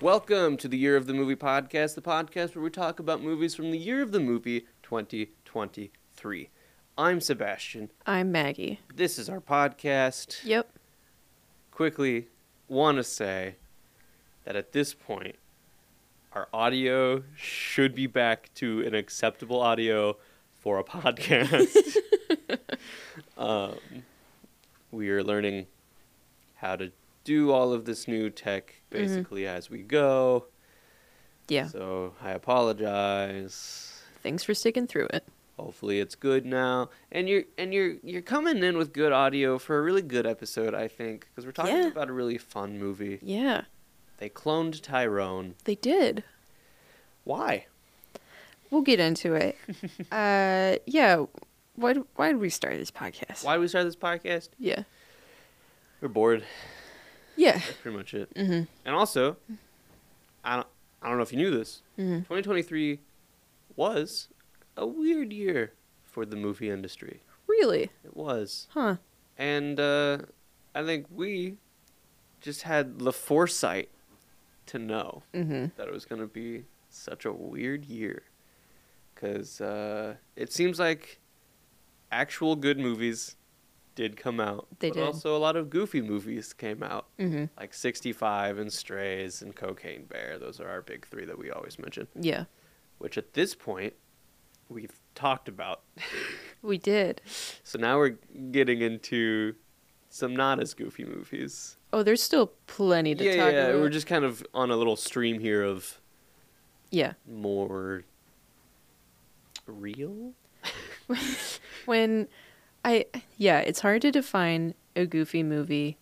Welcome to the Year of the Movie podcast, the podcast where we talk about movies from the year of the movie 2023. I'm Sebastian. I'm Maggie. This is our podcast. Yep. Quickly, want to say that at this point, our audio should be back to an acceptable audio for a podcast. um, we are learning how to do all of this new tech basically as we go. Yeah. So I apologize. Thanks for sticking through it. Hopefully it's good now, and you're and you're you're coming in with good audio for a really good episode, I think, because we're talking Yeah. about a really fun movie. Yeah. They cloned Tyrone. They did. Why? We'll get into it. uh yeah. Why why did we start this podcast? Why did we start this podcast? Yeah. We're bored. Yeah. That's pretty much it. Mhm. And also, I don't I don't know if you knew this. Mhm. 2023 was a weird year for the movie industry. Really? It was. Huh. And uh, I think we just had the foresight to know Mhm. that it was going to be such a weird year. Because uh, it seems like actual good movies did come out. They but did. also a lot of goofy movies came out. Mhm. Like 65 and Strays and Cocaine Bear. Those are our big three that we always mention. Yeah. Which at this point, we've talked about. We did. So now we're getting into some not as goofy movies. Oh, there's still plenty to yeah, talk yeah. about. We're just kind of on a little stream here of Yeah. more real. When I yeah, it's hard to define a goofy movie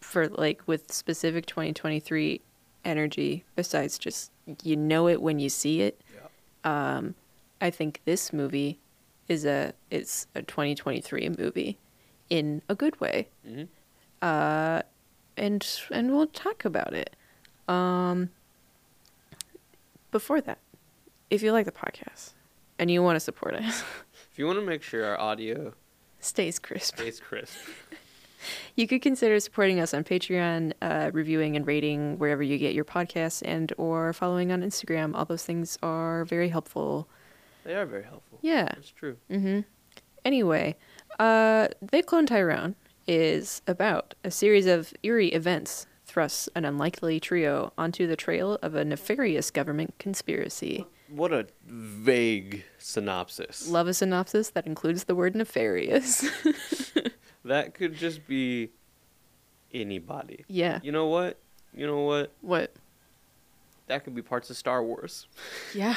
for like with specific 2023 energy besides just you know it when you see it. Yeah. Um I think this movie is a it's a 2023 movie in a good way. Mhm. Uh and and we'll talk about it. Um before that, if you like the podcast and you want to support us, If you want to make sure our audio stays crisp. stays crisp, You could consider supporting us on Patreon, uh, reviewing and rating wherever you get your podcasts, and or following on Instagram. All those things are very helpful. they are very helpful. Yeah. That's true. Mm-hmm. Anyway, uh, They Clone Tyrone is about a series of eerie events thrusts an unlikely trio onto the trail of a nefarious government conspiracy. What a vague synopsis. Love a synopsis that includes the word nefarious. That could just be anybody. yeah. You know what? You know what? What? That could be parts of Star Wars. Yeah.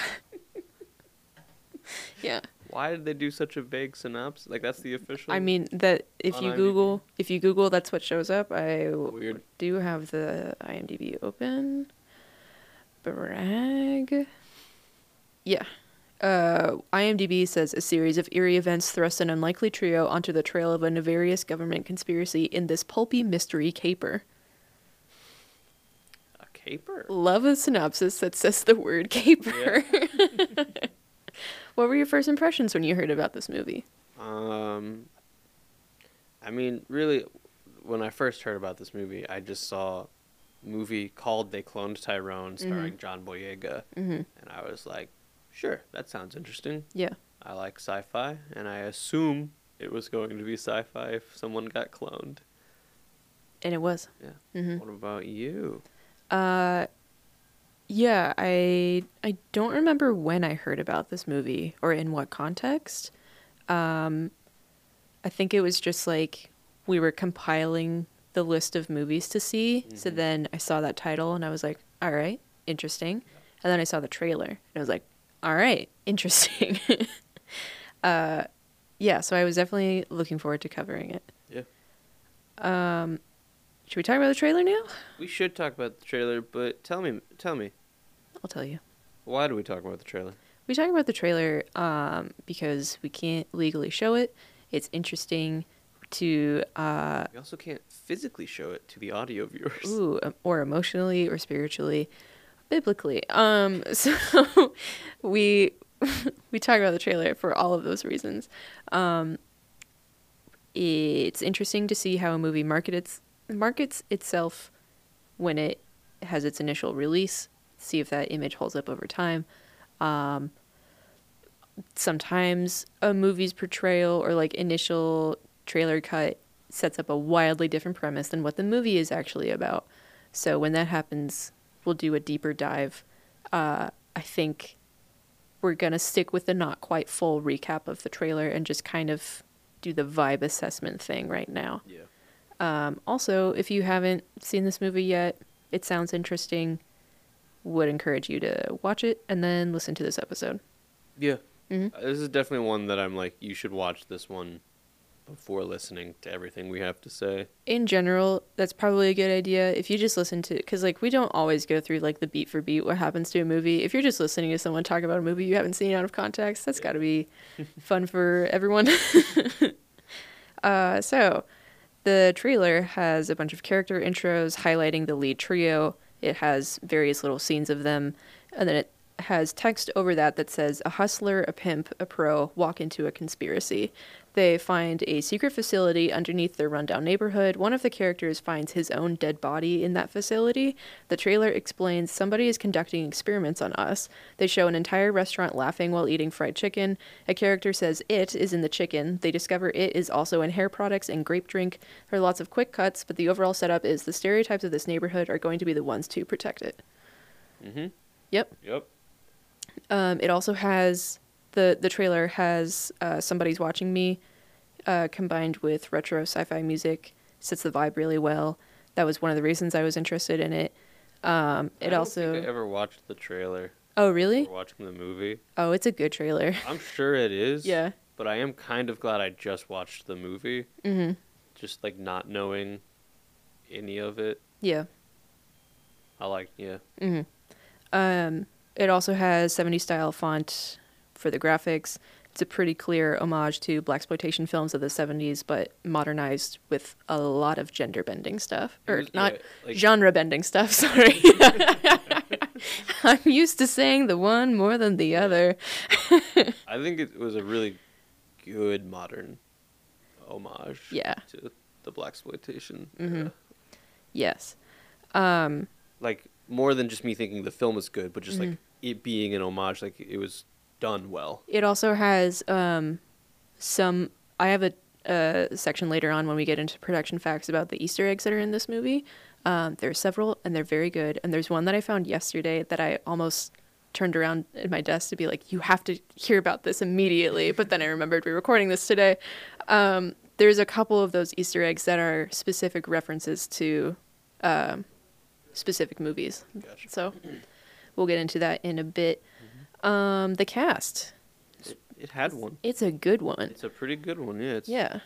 yeah. Why did they do such a vague synopsis? Like that's the official. I mean that if you IMDb? Google if you Google that's what shows up. I Weird. do have the IMDb open. Brag. Yeah. Uh, IMDb says a series of eerie events thrust an unlikely trio onto the trail of a nefarious government conspiracy in this pulpy mystery caper. a caper. Love a synopsis that says the word caper. what were your first impressions when you heard about this movie? Um, I mean, really, when I first heard about this movie, I just saw a movie called "They Cloned Tyrone" starring John Boyega, Mm-hmm. and I was like, "Sure, that sounds interesting." Yeah. I like sci-fi, and I assume it was going to be sci-fi if someone got cloned. And it was. Yeah. Mhm. What about you? Uh yeah, I I don't remember when I heard about this movie or in what context. Um I think it was just like we were compiling the list of movies to see. So Mhm. then I saw that title and I was like, "All right, interesting." And then I saw the trailer and I was like, "All right, interesting." uh yeah, so I was definitely looking forward to covering it. Yeah. Um should we talk about the trailer now? We should talk about the trailer, but tell me, tell me, I'll tell you. why do we talk about the trailer? We talk about the trailer um, because we can't legally show it. It's interesting to, uh, We also can't physically show it to the audio viewers. ooh, um, or emotionally or spiritually, biblically. Um, so we we talk about the trailer for all of those reasons. Um, it's interesting to see how a movie markets markets itself when it has its initial release, see if that image holds up over time. Um, sometimes a movie's portrayal or like initial trailer cut sets up a wildly different premise than what the movie is actually about. So when that happens, we'll do a deeper dive. Uh, I think we're gonna stick with the not quite full recap of the trailer and just kind of do the vibe assessment thing right now. Yeah. Um, also, if you haven't seen this movie yet, it sounds interesting. Would encourage you to watch it and then listen to this episode. Yeah. Mhm. Uh, This is definitely one that I'm like, you should watch this one before listening to everything we have to say. In general, that's probably a good idea. If you just listen to, because like we don't always go through like the beat for beat what happens to a movie. If you're just listening to someone talk about a movie you haven't seen out of context, that's got to be fun for everyone. uh, so, the trailer has a bunch of character intros highlighting the lead trio. It has various little scenes of them, and then it has text over that that says a hustler, a pimp, a pro walk into a conspiracy. They find a secret facility underneath their rundown neighborhood. One of the characters finds his own dead body in that facility. The trailer explains somebody is conducting experiments on us. They show an entire restaurant laughing while eating fried chicken. A character says it is in the chicken. They discover it is also in hair products and grape drink. There are lots of quick cuts, but the overall setup is the stereotypes of this neighborhood are going to be the ones to protect it. Mm-hmm. Yep. Yep. Um, it also has the the trailer has uh, somebody's watching me uh, combined with retro sci-fi music sets the vibe really well. That was one of the reasons I was interested in it. Um, I it don't also think I ever watched the trailer oh really watching the movie. oh it's a good trailer I'm sure it is. yeah But I am kind of glad I just watched the movie. mm-hmm. Just like not knowing any of it. yeah I like yeah. mm-hmm. um, it also has 70 style font for the graphics. It's a pretty clear homage to black exploitation films of the 70s, but modernized with a lot of gender bending stuff, or was- not yeah, like, genre bending stuff. Sorry, I'm used to saying the one more than the other. I think it was a really good modern homage. Yeah. To the black exploitation. Mhm. Yes. Um, Like more than just me thinking the film was good, but just like Mhm. it being an homage, like it was done well. it also has um, some. I have a, a section later on when we get into production facts about the Easter eggs that are in this movie. Um, there are several, and they're very good. And there's one that I found yesterday that I almost turned around in my desk to be like, "You have to hear about this immediately." But then I remembered we're recording this today. Um, there's a couple of those Easter eggs that are specific references to um, specific movies. Gotcha. So we'll get into that in a bit. Um, the cast. It, it had one. It's a good one. It's a pretty good one. Yeah. It's, Yeah.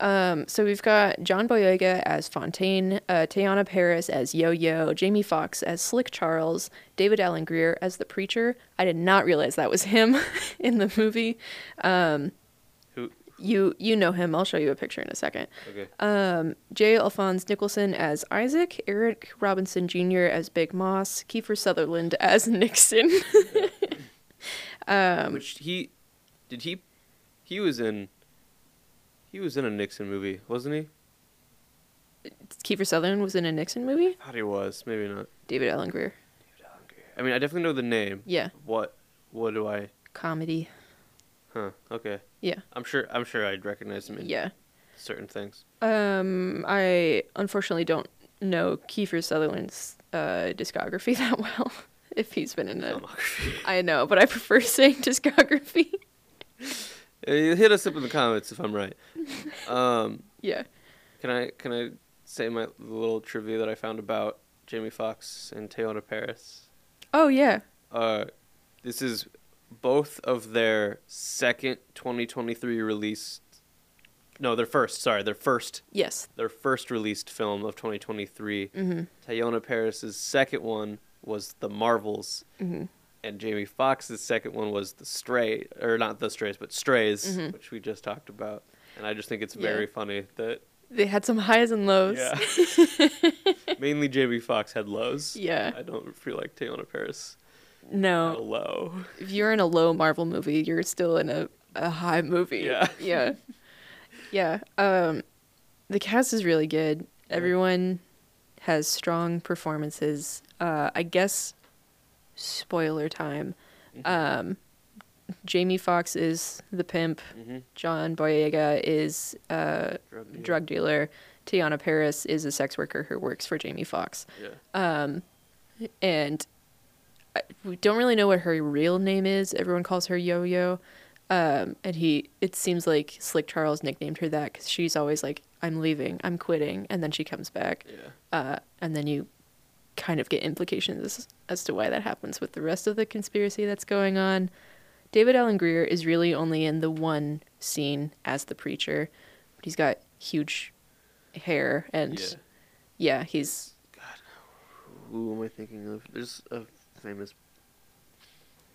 Um, so we've got John Boyega as Fontaine, uh, Teyonah Parris as Yo Yo, Jamie Foxx as Slick Charles, David Alan Grier as the preacher. I did not realize that was him in the movie. Um, Who? you you know him. I'll show you a picture in a second. Okay. Um, J. Alphonse Nicholson as Isaac, Eric Robinson Jr. as Big Moss, Kiefer Sutherland as Nixon. Um, Which he did he he was in he was in a Nixon movie, wasn't he? Kiefer Sutherland was in a Nixon movie. I thought he was, maybe not. David Alan Grier. I mean, I definitely know the name. Yeah, What what do I? comedy. Huh. Okay. Yeah. I'm sure I'm sure I'd recognize him in Yeah. certain things. Um, I unfortunately don't know Kiefer Sutherland's uh, discography that well. If he's been in Filmography. I know, but I prefer saying discography. Uh, Hit us up in the comments if I'm right. Um, yeah. can I can I say my little trivia that I found about Jamie Foxx and Teyonah Parris? Oh yeah. Uh, this is both of their second 2023 released. No, their first. Sorry, their first. Yes. Their first released film of 2023. Mhm. Teyonah Parris's second one was The Marvels, Mhm. and Jamie Foxx's second one was The Stray, or not The Strays, but Strays, Mhm. which we just talked about. And I just think it's Yeah. very funny that They had some highs and lows. yeah, mainly Jamie Foxx had lows. Yeah. I don't feel like Teyonah Parris had a No. low. If you're in a low Marvel movie, you're still in a, a high movie. Yeah. Yeah. Yeah. Um the cast is really good. Yeah. Everyone has strong performances. Uh, I guess spoiler time. Um, Jamie Foxx is the pimp. Mm-hmm. John Boyega is a Drug dealer. drug dealer. Teyonah Parris is a sex worker who works for Jamie Foxx. Yeah. Um, And I- we don't really know what her real name is. Everyone calls her Yo Yo. Um, and he, it seems like Slick Charles nicknamed her that because she's always like, I'm leaving, I'm quitting. And then she comes back. Yeah. Uh, and then you kind of get implications as, as to why that happens with the rest of the conspiracy that's going on. David Alan Grier is really only in the one scene as the preacher, but he's got huge hair and Yeah. yeah, he's God, Who am I thinking of? There's a famous,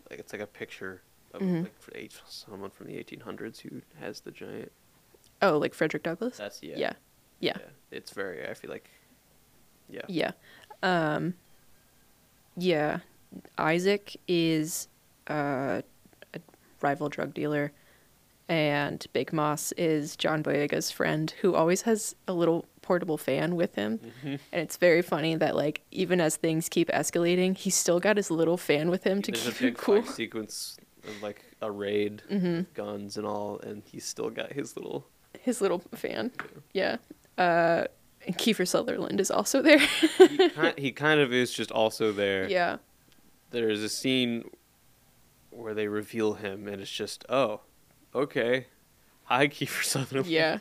like it's like a picture of Mhm. like someone from the 1800s who has the giant. Oh like Frederick Douglass. That's yeah. yeah, yeah, It's very. I feel like. Yeah. yeah. Um, yeah, Isaac is uh, a rival drug dealer, and Big Moss is John Boyega's friend who always has a little portable fan with him. Mm-hmm. And it's very funny that like even as things keep escalating, he's still got his little fan with him to There's keep a big cool. sequence of like a raid, hmm guns and all, and he's still got his little. His little fan. Yeah. Uh, and Kiefer Sutherland is also there. he, kind, he kind of is just also there. yeah. There's a scene where they reveal him, and it's just oh, okay, hi Kiefer Sutherland. Yeah.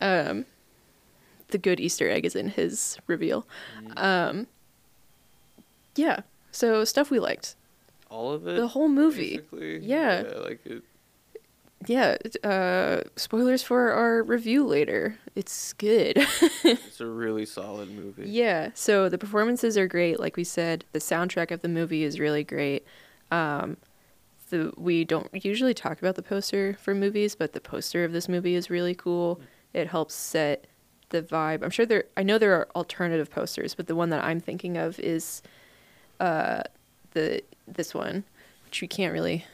Um, the good Easter egg is in his reveal. Mm. Um, yeah. So stuff we liked. all of it. The whole movie. basically. Yeah. like it, Yeah. Uh, spoilers for our review later. It's good. it's a really solid movie. Yeah, so the performances are great, like we said. The soundtrack of the movie is really great. Um, the we don't usually talk about the poster for movies, but the poster of this movie is really cool. It helps set the vibe. I'm sure there. I know there are alternative posters, but the one that I'm thinking of is uh, the this one, which we can't really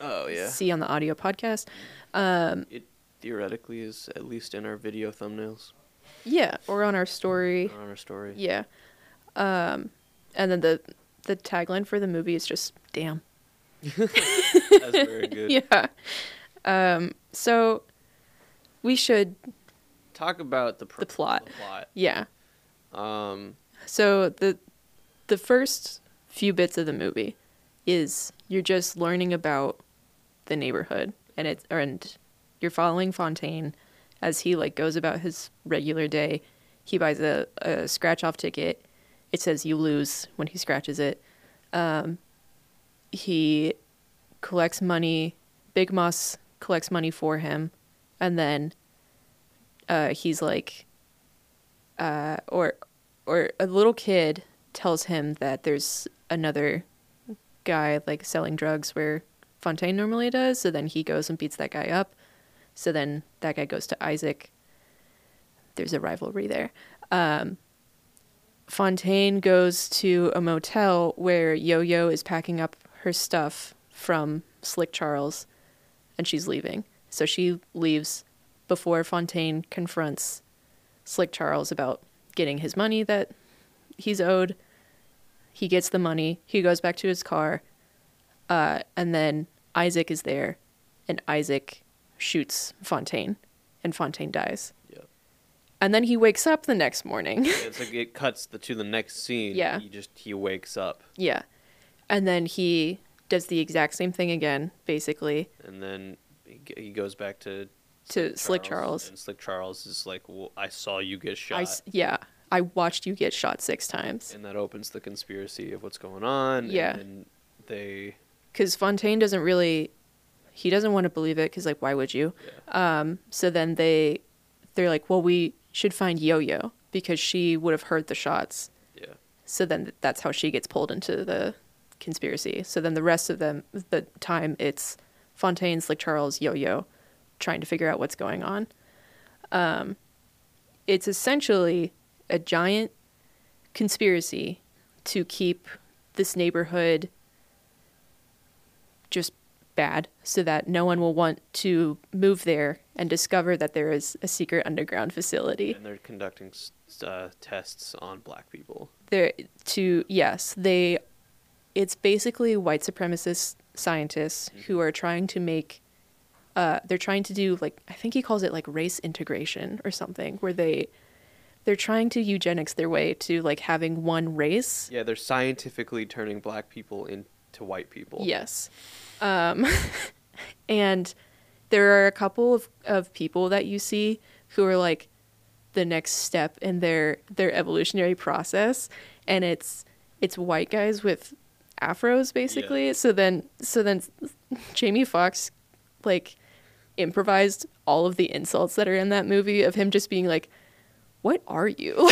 Oh yeah. see on the audio podcast. Um, It theoretically is at least in our video thumbnails yeah, or on our story. or on our story. Yeah. Um, and then the the tagline for the movie is just "damn." That's very good. Yeah. Um, so we should Talk about the pr- The plot. The plot. yeah. Um, So the the first few bits of the movie is you're just learning about the neighborhood and it's and you're following Fontaine as he like goes about his regular day. He buys a, a scratch off ticket. It says you lose when he scratches it. Um, he collects money. Big Moss collects money for him, and then uh, he's like, uh, or or a little kid tells him that there's another guy like selling drugs where Fontaine normally does. So then he goes and beats that guy up. So then that guy goes to Isaac. There's a rivalry there. Um, Fontaine goes to a motel where Yo Yo is packing up her stuff from Slick Charles and she's leaving. So she leaves before Fontaine confronts Slick Charles about getting his money that he's owed. He gets the money. He goes back to his car. Uh, and then Isaac is there, and Isaac shoots Fontaine, and Fontaine dies. And then he wakes up the next morning. it's like it cuts the, to the next scene. Yeah. He just he wakes up yeah. And then he does the exact same thing again, basically, and then he, he goes back to to Slick Charles. And Slick Charles is like, "Well, I saw you get shot." s yeah, I watched you get shot six times. and that opens the conspiracy of what's going on. Yeah. And they Because Fontaine doesn't really, he doesn't want to believe it. Because like, why would you? Um. So then they, they're like, well, we should find Yo Yo because she would have heard the shots. yeah. So then that's how she gets pulled into the conspiracy. So then the rest of them, the time, it's Fontaine, Slick Charles, Yo Yo, trying to figure out what's going on. Um, it's essentially a giant conspiracy to keep this neighborhood just bad so that no one will want to move there and discover that there is a secret underground facility. And they're conducting uh, tests on black people. They're to yes, they it's basically white supremacist scientists who are trying to make uh they're trying to do like I think he calls it like race integration or something where they they're trying to eugenics their way to like having one race Yeah, they're scientifically turning black people into white people. Yes. Um, and there are a couple of, of people that you see who are like the next step in their their evolutionary process and it's it's white guys with afros basically so then so then Jamie Foxx like improvised all of the insults that are in that movie of him just being like what are you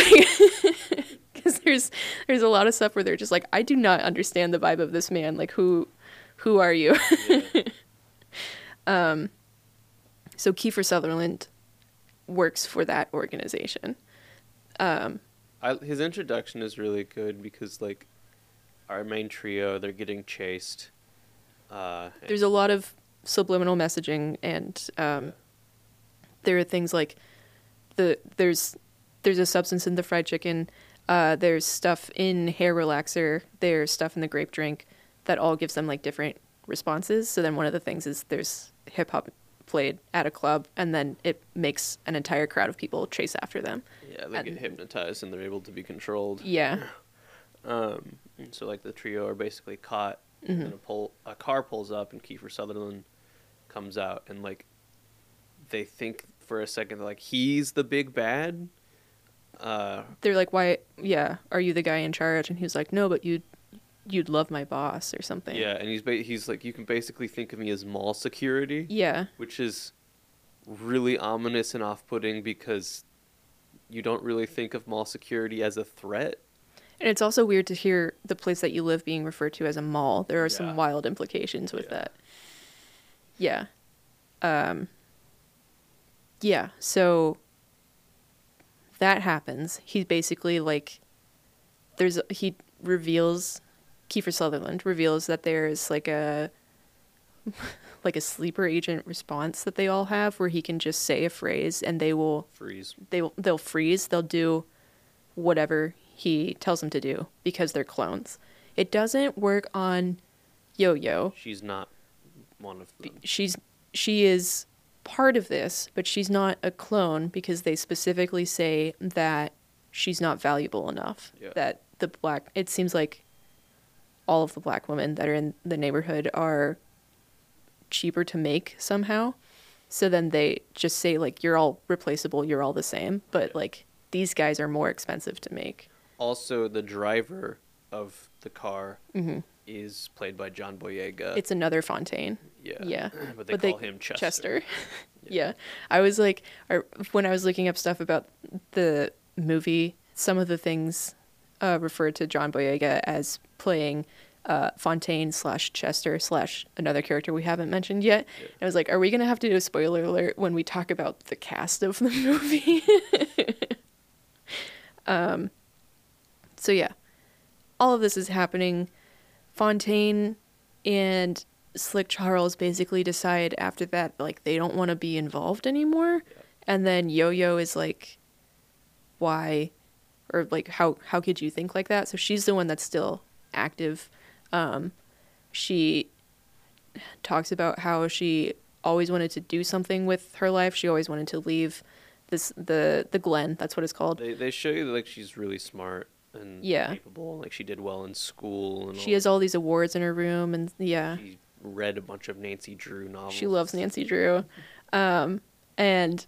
because there's there's a lot of stuff where they're just like i do not understand the vibe of this man like who who are you Yeah. so kiefer sutherland works for that organization um I, his introduction is really good because like our main trio, they're getting chased. Uh, there's a lot of subliminal messaging and um there are things like the there's there's a substance in the fried chicken uh there's stuff in hair relaxer there's stuff in the grape drink that all gives them like different responses so then one of the things is there's hip hop played at a club and then it makes an entire crowd of people chase after them yeah, they get hypnotized and they're able to be controlled. yeah Um, so like the trio are basically caught, Mhm. and a pull a car pulls up, and Kiefer Sutherland comes out, and like they think for a second like he's the big bad. Uh, they're like why yeah are you the guy in charge and he's like no but you'd you'd love my boss or something yeah, and he's ba- he's like you can basically think of me as mall security. yeah which is really ominous and off-putting because you don't really think of mall security as a threat. And it's also weird to hear the place that you live being referred to as a mall. There are Yeah. some wild implications with Yeah. that. Yeah. Um Yeah, so that happens. He basically like there's he reveals Kiefer Sutherland reveals that there's like a like a sleeper agent response that they all have where he can just say a phrase and they will Freeze. they will they'll freeze they'll do whatever he tells them to do because they're clones it doesn't work on yo-yo She's not one of them. she's she is part of this but she's not a clone because they specifically say that she's not valuable enough Yeah. that the black it seems like all of the black women that are in the neighborhood are cheaper to make somehow so then they just say like you're all replaceable you're all the same but Yeah. like these guys are more expensive to make Also, the driver of the car hmm is played by John Boyega. it's another fontaine yeah. yeah But they But they- call him Chester. Chester. yeah. I was like, or when I was looking up stuff about the movie, some of the things uh, referred to John Boyega as playing uh, Fontaine slash Chester slash another character we haven't mentioned yet. Yeah. And I was like, are we going to have to do a spoiler alert when we talk about the cast of the movie? um, so, yeah. All of this is happening. Fontaine and Slick Charles basically decide after that like they don't want to be involved anymore. Yeah. And then Yo-Yo is like why or like how how could you think like that? So she's the one that's still active. Um she talks about how she always wanted to do something with her life. She always wanted to leave this the the Glen, that's what it's called. They they show you that, like she's really smart and Yeah. capable, like she did well in school. And She all. has all these awards in her room and yeah. She read a bunch of Nancy Drew novels. She loves Nancy Drew. Um, and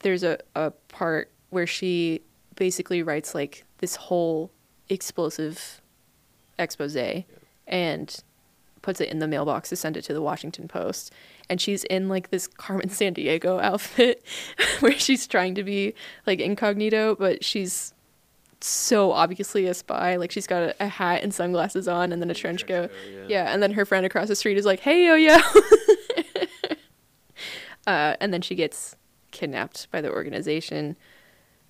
there's a, a part where she basically writes like this whole explosive expose and puts it in the mailbox to send it to the Washington Post. And she's in like this Carmen Sandiego outfit where she's trying to be like incognito, but she's so obviously a spy. Like she's got a, a hat and sunglasses on and then a trench coat. yeah. Yeah, and then her friend across the street is like, "Hey, yo, yo," uh, and then she gets kidnapped by the organization.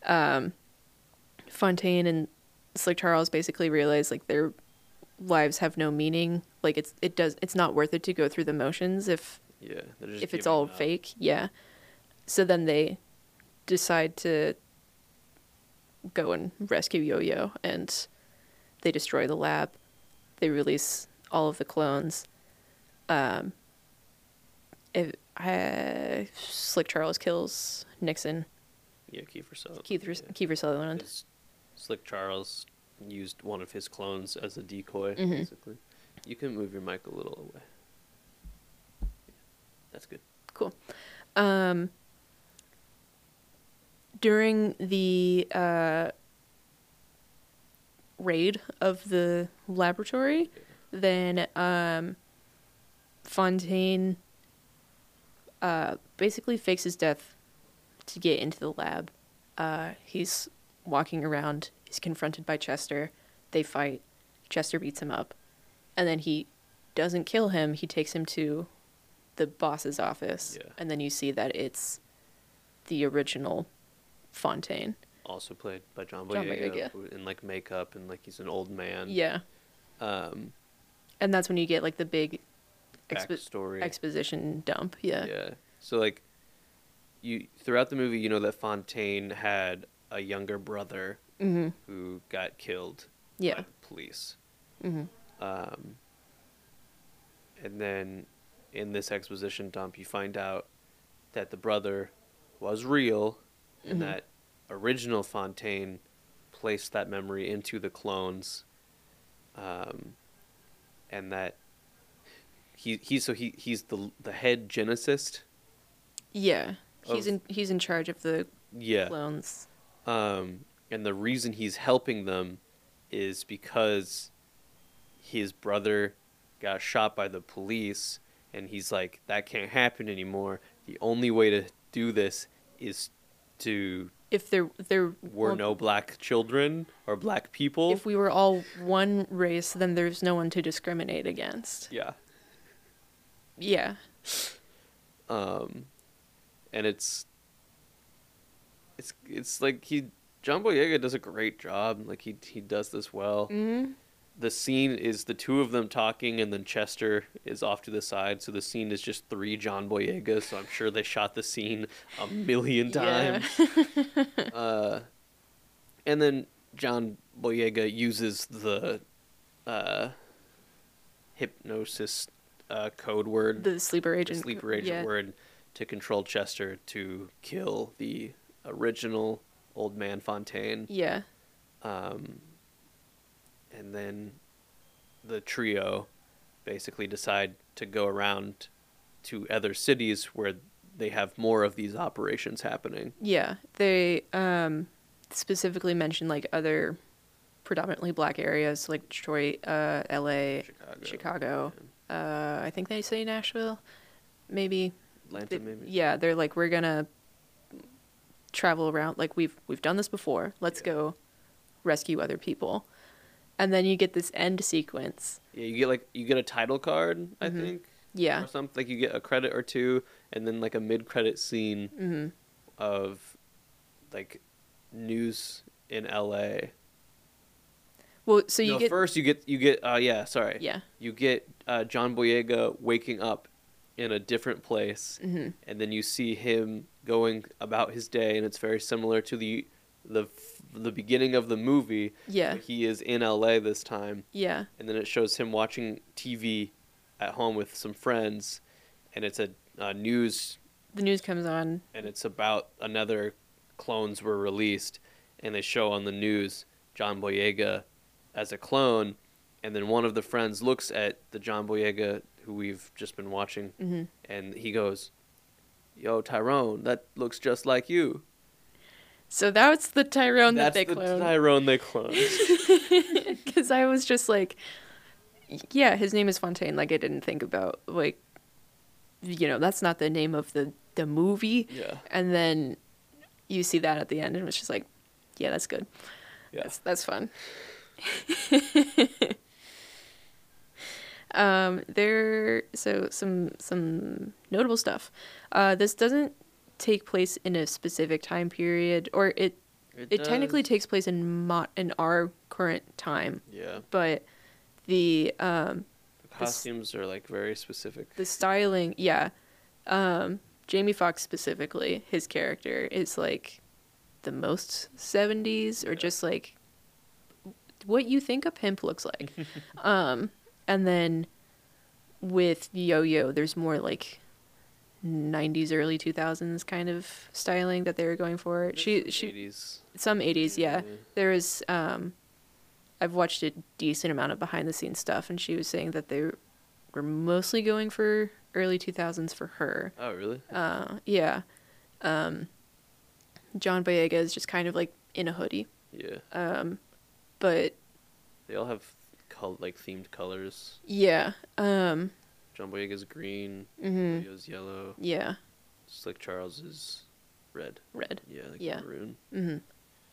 Um, Fontaine and Slick Charles basically realize like they're lives have no meaning. Like it's it does it's not worth it to go through the motions if Yeah. if it's all up. fake. Yeah. So then they decide to go and rescue Yo-Yo and they destroy the lab. They release all of the clones. Um it, uh, Slick Charles kills Nixon, Yeah, Kiefer Sutherland. Kiefer, yeah. Kiefer Sutherland. Slick Charles used one of his clones as a decoy, Mhm. basically. You can move your mic a little away. That's good. Cool. Um, during the uh, raid of the laboratory, then um, Fontaine uh, basically fakes his death to get into the lab. Uh, he's walking around. He's confronted by Chester. They fight. Chester beats him up, and then he doesn't kill him. He takes him to the boss's office, Yeah. and then you see that it's the original Fontaine. Also played by John John Boyega, Boyega. in like makeup and like he's an old man. Yeah, Um, and that's when you get like the big expo- exposition dump. Yeah. Yeah. So like, you throughout the movie, you know that Fontaine had a younger brother hmm who got killed Yeah. by the police. hmm Um, and then in this exposition dump, you find out that the brother was real and Mhm. that original Fontaine placed that memory into the clones. Um, and that he he so he he's the the head geneticist. Yeah. He's Of- in he's in charge of the Yeah. clones. Um, and the reason he's helping them is because his brother got shot by the police, and he's like, that can't happen anymore. The only way to do this is to If there there were well, no black children or black people. if we were all one race, then there's no one to discriminate against. yeah. Yeah. Um, and it's it's it's like he John Boyega does a great job. Like he he does this well. hmm the scene is the two of them talking and then Chester is off to the side. So the scene is just three John Boyega. So I'm sure they shot the scene a million Yeah. times. uh, and then John Boyega uses the uh, hypnosis uh, code word, The sleeper the agent. sleeper agent yeah. word, to control Chester to kill the original old man Fontaine. Yeah. Um, and then the trio basically decide to go around to other cities where they have more of these operations happening. Yeah. They um specifically mention like other predominantly black areas like Detroit, uh, LA, Chicago, Chicago. Uh, I think they say Nashville, maybe. Atlanta, They- maybe. Yeah, they're like we're gonna travel around. Like we've we've done this before. Let's Yeah. go rescue other people, and then you get this end sequence. Yeah, you get like you get a title card, I Mhm. think, Yeah. or something. Like you get a credit or two, and then like a mid-credit scene hmm of like news in L.A. Well, so you no, get first you get you get uh yeah sorry yeah. you get uh, John Boyega waking up in a different place, hmm and then you see him going about his day, and it's very similar to the the the beginning of the movie. Yeah. He is in L.A. this time, Yeah. and then it shows him watching TV at home with some friends, and it's a, a news, The news comes on. and it's about another clones were released, and they show on the news John Boyega as a clone, and then one of the friends looks at the John Boyega who we've just been watching, hmm and he goes, "Yo, Tyrone, that looks just like you." So that's the Tyrone That's that they the cloned. Tyrone they cloned. Because I was just like, yeah, his name is Fontaine. Like I didn't think about like, you know, that's not the name of the the movie. yeah, And then you see that at the end, and it's just like, yeah, that's good. yeah. That's that's fun. um, there so some some notable stuff. Uh, this doesn't take place in a specific time period, or it it technically takes place in mo- in our current time, yeah. but the um The costumes are like very specific. the styling, yeah. Um Jamie Foxx specifically, his character is like the most 70s or Yeah. just like what you think a pimp looks like. um and then with Yo-Yo, there's more like 90s early 2000s kind of styling that they were going for. She she 80s. some 80s, yeah. There is um I've watched a decent amount of behind the scenes stuff and she was saying that they were mostly going for early 2000s for her. Oh, really? Uh yeah. Um John Boyega is just kind of like in a hoodie. Yeah. Um but They all have col- like themed colors. yeah. Um John Boyega's green, mhm. Leo's yellow, Yeah, Slick Charles is red. red. Yeah, like Yeah. maroon. Mhm.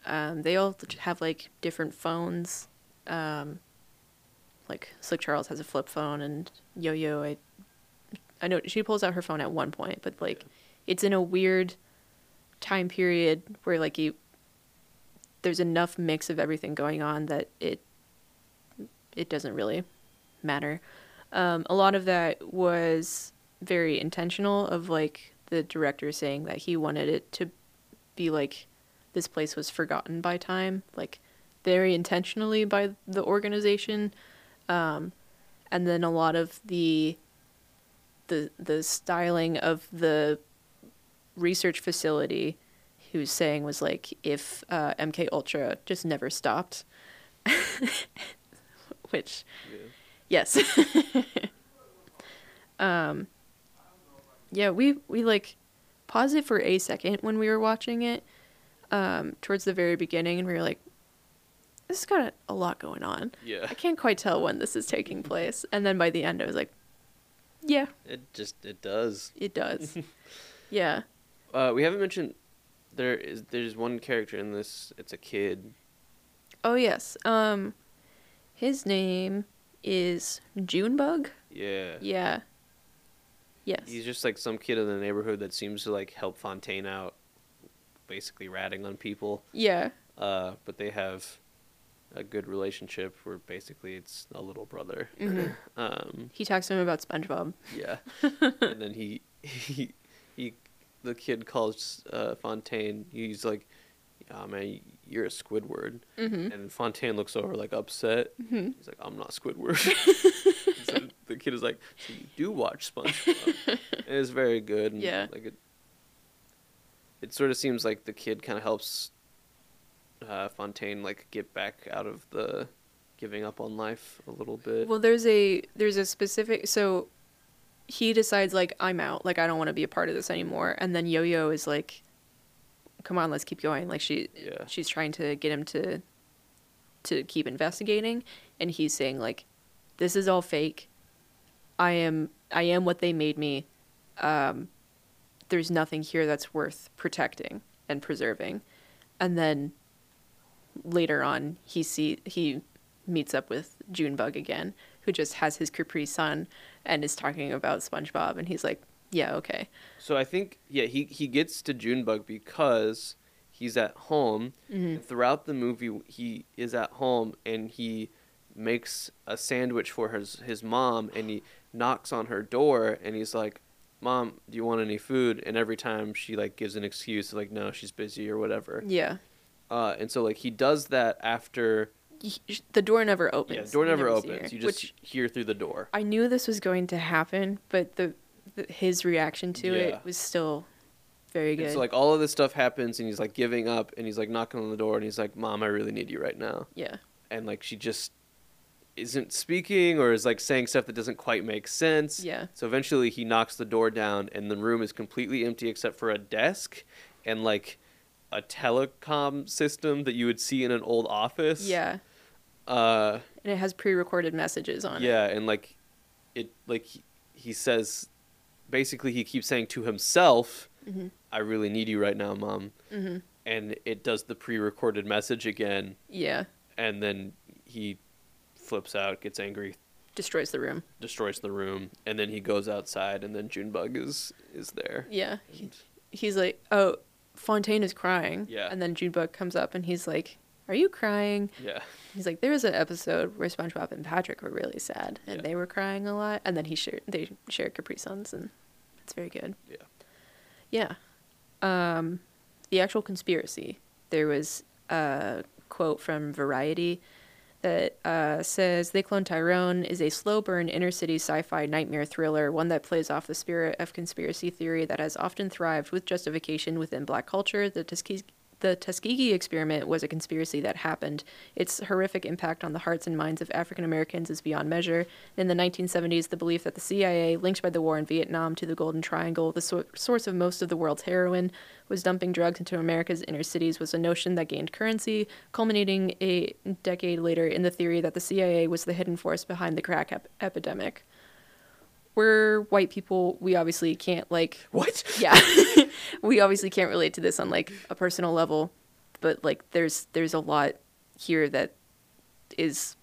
Um they all have like different phones. Um like Slick Charles has a flip phone and Yo-Yo I I know she pulls out her phone at one point, but like Yeah. it's in a weird time period where like you there's enough mix of everything going on that it it doesn't really matter. Um, a lot of that was very intentional of like the director saying that he wanted it to be like this place was forgotten by time, like very intentionally by the organization. Um, and then a lot of the the the styling of the research facility he was saying was like if uh, MK Ultra just never stopped, which Yeah. Yes, um, yeah, we we like paused it for a second when we were watching it, um, towards the very beginning, and we were like, this has got a lot going on. Yeah. I can't quite tell when this is taking place, and then by the end, I was like, yeah, It just it does. it does. yeah. Uh, we haven't mentioned there is there's one character in this. It's a kid. Oh yes. Um, his name is Junebug. Yeah. Yeah. Yes. He's just like some kid in the neighborhood that seems to like help Fontaine out, basically ratting on people. yeah. Uh, but they have a good relationship where basically it's a little brother. Mhm. Um, He talks to him about SpongeBob. yeah. and then he he he the kid calls uh, Fontaine. He's like, "Ah man, you're a Squidward." Mm-hmm. And Fontaine looks over like upset. Mhm. He's like, "I'm not Squidward." so the kid is like, "So you do watch SpongeBob?" and it's very good. And Yeah. Like it. It sort of seems like the kid kind of helps uh, Fontaine like get back out of the giving up on life a little bit. Well, there's a there's a specific so he decides like I'm out, like I don't want to be a part of this anymore, and then Yo-Yo is like, "Come on, let's keep going." Like she Yeah. she's trying to get him to to keep investigating, and he's saying like, "This is all fake. I am I am what they made me. Um, there's nothing here that's worth protecting and preserving," and then later on he see he meets up with Junebug again, who just has his Capri Sun and is talking about SpongeBob, and he's like, "Yeah, okay." So I think yeah he he gets to Junebug because he's at home. Mhm. And throughout the movie, he is at home and he makes a sandwich for his his mom, and he knocks on her door, and he's like, "Mom, do you want any food?" And every time she like gives an excuse, like, "No, she's busy" or whatever. Yeah, Uh, and so like he does that after the door never opens. yeah, door You never opens. You just which hear through the door. I knew this was going to happen, but the his reaction to Yeah. it was still very good. so like all of this stuff happens, and he's like giving up, and he's like knocking on the door, and he's like, "Mom, I really need you right now." yeah, And like she just isn't speaking or is like saying stuff that doesn't quite make sense. yeah, So eventually he knocks the door down and the room is completely empty except for a desk and like a telecom system that you would see in an old office. yeah, Uh and it has pre-recorded messages on it. yeah, and like it like he, he says basically he keeps saying to himself, Mhm. I really need you right now, mom. Mhm. And it does the pre-recorded message again Yeah, and then he flips out, gets angry, destroys the room. destroys the room, and then he goes outside and then Junebug is is there. Yeah, And- he's like, "Oh, Fontaine is crying." Yeah. and then Junebug comes up and he's like, "Are you crying?" Yeah. He's like, "There was an episode where SpongeBob and Patrick were really sad, and Yeah. they were crying a lot." And then he shared they shared Capri Suns, and it's very good. Yeah. Yeah. Um, the actual conspiracy. There was a quote from Variety that uh, says They Clone Tyrone is a slow burn inner city sci fi nightmare thriller, one that plays off the spirit of conspiracy theory that has often thrived with justification within black culture. Tuskegee. The Tuskegee experiment was a conspiracy that happened. Its horrific impact on the hearts and minds of African Americans is beyond measure. In the 1970s, the belief that the CIA, linked by the war in Vietnam to the Golden Triangle, the so- source of most of the world's heroin, was dumping drugs into America's inner cities was a notion that gained currency, culminating a decade later in the theory that the CIA was the hidden force behind the crack ep- epidemic. We're white people, we obviously can't like What? yeah we obviously can't relate to this on like a personal level but like there's there's a lot here that is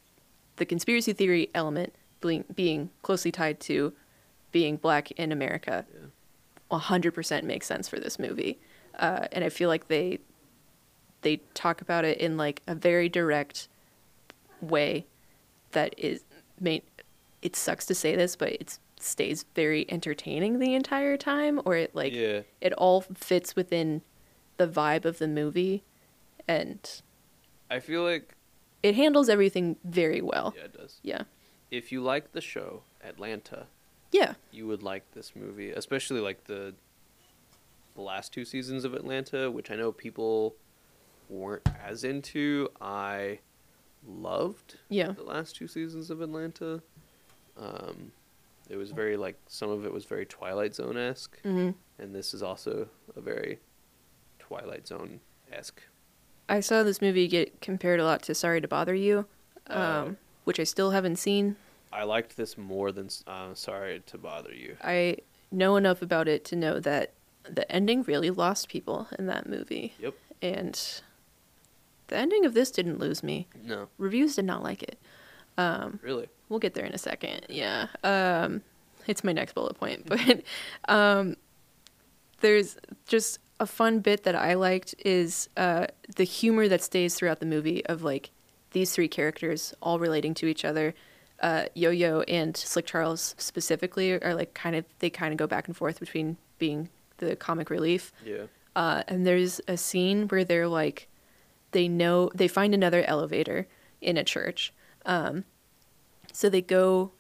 the conspiracy theory element being, being closely tied to being black in america Yeah. 100% makes sense for this movie uh, and i feel like they they talk about it in like a very direct way that is made it sucks to say this but it stays very entertaining the entire time or it like yeah. it all fits within the vibe of the movie and I feel like it handles everything very well yeah, it does. yeah If you like the show Atlanta, yeah you would like this movie, especially like the the last two seasons of Atlanta, which I know people weren't as into. I loved yeah the last two seasons of Atlanta. Um, it was very like some of it was very Twilight Zone esque, hmm and this is also a very Twilight Zone esque. i saw this movie get compared a lot to sorry to bother you um, Oh. which i still haven't seen I liked this more than uh, Sorry to Bother You. i know enough about it to know that the ending really lost people in that movie Yep. and the ending of this didn't lose me No, reviews did not like it really. We'll get there in a second. Yeah. Um, it's my next bullet point, but um, there's just a fun bit that I liked is uh, the humor that stays throughout the movie of like these three characters all relating to each other. Uh, Yo-Yo and Slick Charles specifically are like kind of they kind of go back and forth between being the comic relief. Yeah. Uh, and there's a scene where they're like, they know they find another elevator in a church. Um, so they go,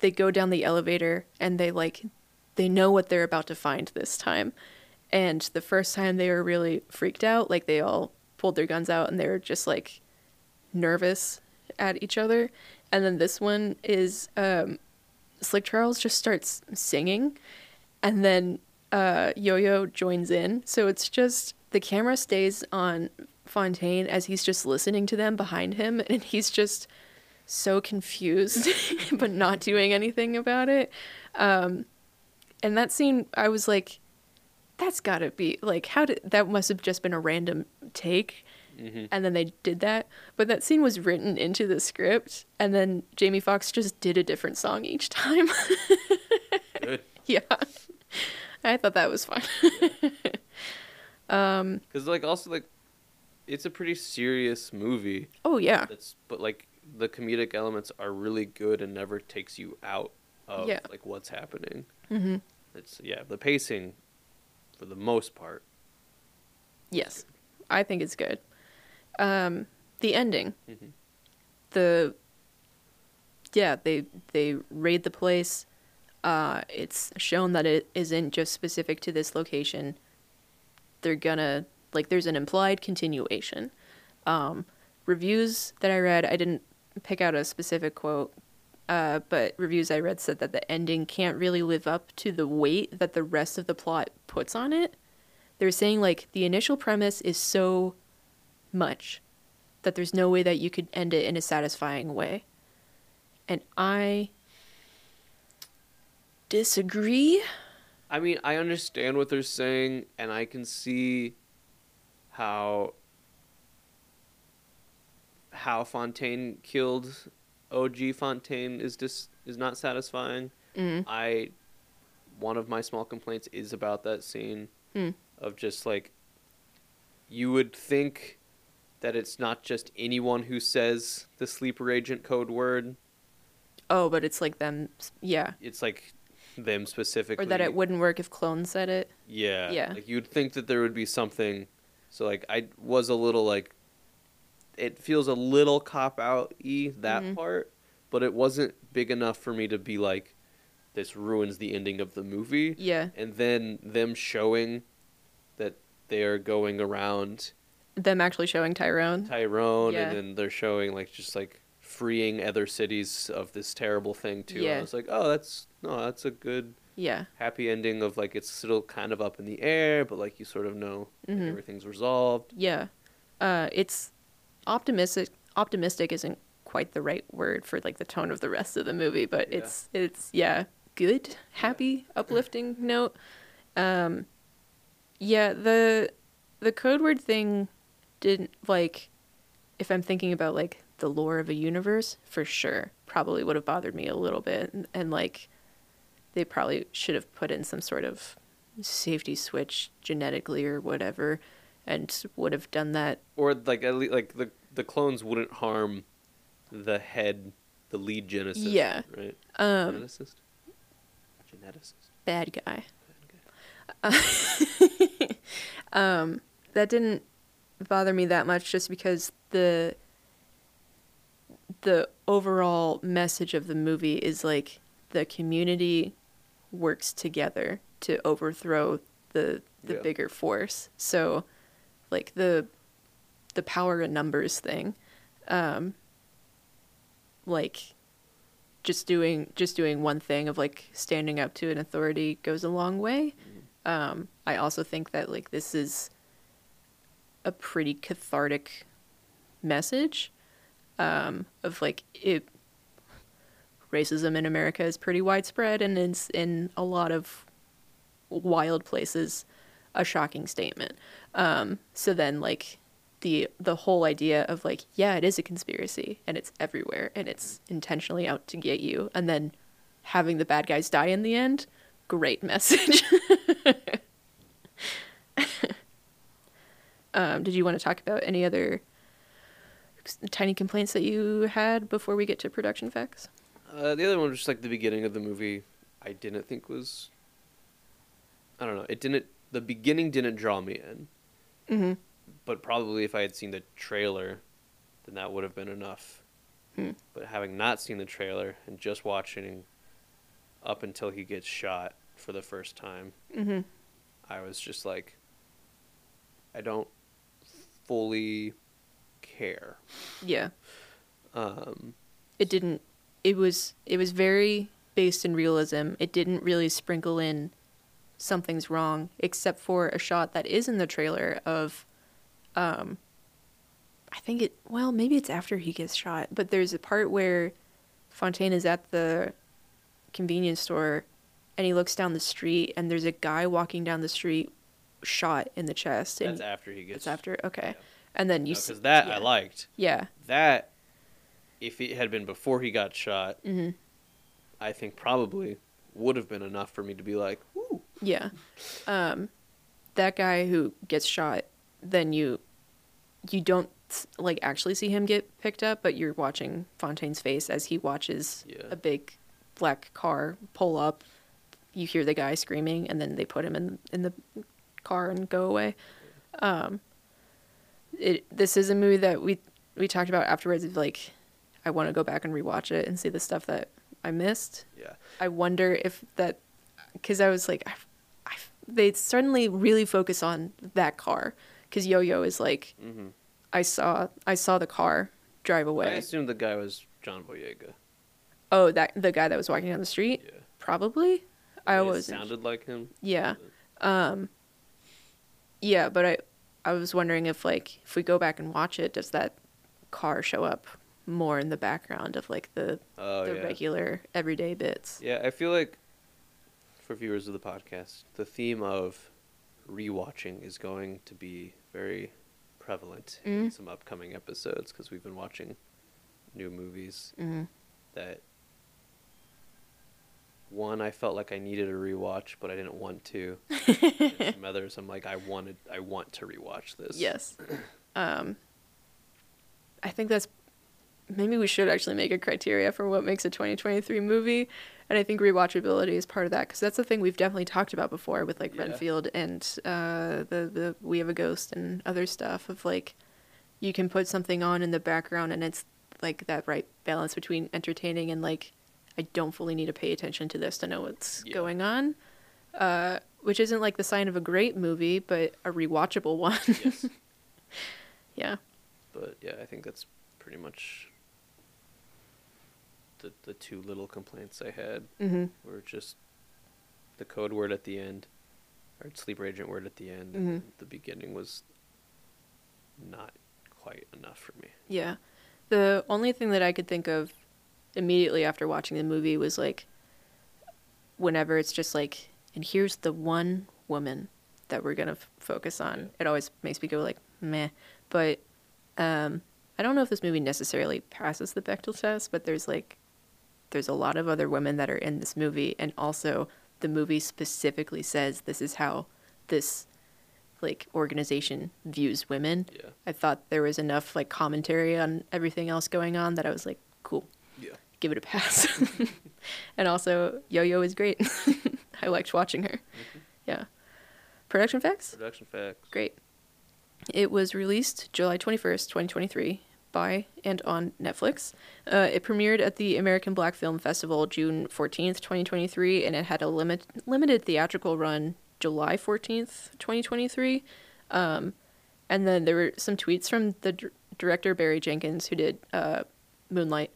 they go down the elevator and they like, they know what they're about to find this time. And the first time they were really freaked out, like they all pulled their guns out and they were just like nervous at each other. And then this one is um, Slick Charles just starts singing, and then uh, Yo-Yo joins in. So it's just the camera stays on Fontaine as he's just listening to them behind him, and he's just so confused, but not doing anything about it. Um, and that scene, I was like, "That's got to be like, how did that must have just been a random take." hmm and then they did that. But that scene was written into the script, and then Jamie Foxx just did a different song each time. Good. yeah, I thought that was fun. um. Because like also like, it's a pretty serious movie. Oh yeah. That's but like the comedic elements are really good and never takes you out of Yeah. like what's happening. hmm It's yeah, the pacing, for the most part. Yes, I think it's good. Um, the ending, Mhm. the yeah, they they raid the place. Uh, it's shown that it isn't just specific to this location. They're gonna like there's an implied continuation. Um, reviews that I read, I didn't pick out a specific quote, uh, but reviews I read said that the ending can't really live up to the weight that the rest of the plot puts on it. They're saying like the initial premise is so much that there's no way that you could end it in a satisfying way. And I disagree. I mean, I understand what they're saying, and I can see how how Fontaine killed OG Fontaine is just is not satisfying. Mm. I one of my small complaints is about that scene Hmm. of just like you would think that it's not just anyone who says the sleeper agent code word. Oh, but it's like them. Yeah. It's like them specifically. Or that it wouldn't work if clone said it. Yeah. Yeah. Like you'd think that there would be something. So like I was a little like it feels a little cop out y that Mhm. part, but it wasn't big enough for me to be like this ruins the ending of the movie. Yeah. And then them showing that they are going around Them actually showing Tyrone. Tyrone Yeah. and then they're showing like just like freeing other cities of this terrible thing too. Yeah. I was like, "Oh, that's no, that's a good Yeah. happy ending of like it's still kind of up in the air, but like you sort of know that Mhm. everything's resolved. Yeah. Uh, it's optimistic. Optimistic isn't quite the right word for like the tone of the rest of the movie, but Yeah. it's it's yeah, good, happy, uplifting note. Um, yeah, the the code word thing didn't like. If I'm thinking about like the lore of a universe, for sure, probably would have bothered me a little bit, and, and like they probably should have put in some sort of safety switch genetically or whatever and would have done that Or like at least like the the clones wouldn't harm the head, the lead genesis. Yeah. Right. um Geneticist. Geneticist. bad guy Bad guy. um that didn't bother me that much just because the the overall message of the movie is like the community works together to overthrow the the Yeah. bigger force so like the the power in numbers thing. Um like just doing just doing one thing of like standing up to an authority goes a long way. Um i also think that like this is a pretty cathartic message um of like it racism in america is pretty widespread and it's in a lot of wild places a shocking statement. Um so then like the the whole idea of like yeah it is a conspiracy and it's everywhere and it's intentionally out to get you and then having the bad guys die in the end great message um did you want to talk about any other tiny complaints that you had before we get to production facts Uh, the other one was just like the beginning of the movie. I didn't think was. I don't know. It didn't. The beginning didn't draw me in. mm-hmm. But probably if I had seen the trailer, then that would have been enough. Hmm. But having not seen the trailer and just watching up until he gets shot for the first time, Mm-hmm. I was just like, I don't fully care. yeah Um, it didn't it was it was very based in realism it didn't really sprinkle in something's wrong except for a shot that is in the trailer of um i think it well maybe it's after he gets shot but there's a part where fontaine is at the convenience store and he looks down the street and there's a guy walking down the street shot in the chest and that's after he gets. it's after okay yeah. and then you Because see that yeah. I liked. yeah That, if it had been before he got shot, hmm I think probably would have been enough for me to be like, "Ooh, Yeah. Um that guy who gets shot, then you you don't like actually see him get picked up, but you're watching Fontaine's face as he watches Yeah. a big black car pull up. You hear the guy screaming and then they put him in in the car and go away. Um it this is a movie that we we talked about afterwards of like I want to go back and rewatch it and see the stuff that I missed. yeah." I wonder if that because I was like, I, I, they suddenly really focus on that car because Yo-Yo is like, hmm I saw I saw the car drive away. I away. assumed the guy was John Boyega. Oh, that the guy that was walking down the street, Yeah. probably. I It was sounded like him. yeah, um, yeah, but I I was wondering if like if we go back and watch it, does that car show up more in the background of like the Oh the yeah. regular everyday bits? Yeah, I feel like for viewers of the podcast, the theme of rewatching is going to be very prevalent in Mhm. some upcoming episodes because we've been watching new movies hmm that one I felt like I needed a rewatch, but I didn't want to. some others I'm like I wanted I want to rewatch this. Yes. Um, I think that's maybe we should actually make a criteria for what makes a 2023 movie. And I think rewatchability is part of that because that's the thing we've definitely talked about before with like Yeah. Renfield and uh, the the We Have a Ghost and other stuff of like you can put something on in the background and it's like that right balance between entertaining and like I don't fully need to pay attention to this to know what's Yeah. going on. Uh, which isn't like the sign of a great movie, but a rewatchable one. Yes. yeah. but yeah, I think that's pretty much the the two little complaints I had Mm-hmm. were just the code word at the end, or sleeper agent word at the end. Mhm. and The beginning was not quite enough for me. Yeah. The only thing that I could think of immediately after watching the movie was like whenever it's just like and here's the one woman that we're going to f- focus on. Yeah. It always makes me go like meh. But um I don't know if this movie necessarily passes the Bechdel test, but there's like there's a lot of other women that are in this movie and also the movie specifically says this is how this like organization views women. Yeah. I thought there was enough like commentary on everything else going on that I was like, cool, Yeah. give it a pass. and also, Yo Yo is great. I liked watching her. Mm-hmm. Yeah. Production facts? Production facts. Great. It was released July 21st, 2023 by and on Netflix. Uh, it premiered at the American Black Film Festival June 14th, 2023, and it had a limit, limited theatrical run July 14th, 2023. Um, and then there were some tweets from the d- director Barry Jenkins, who did uh, Moonlight,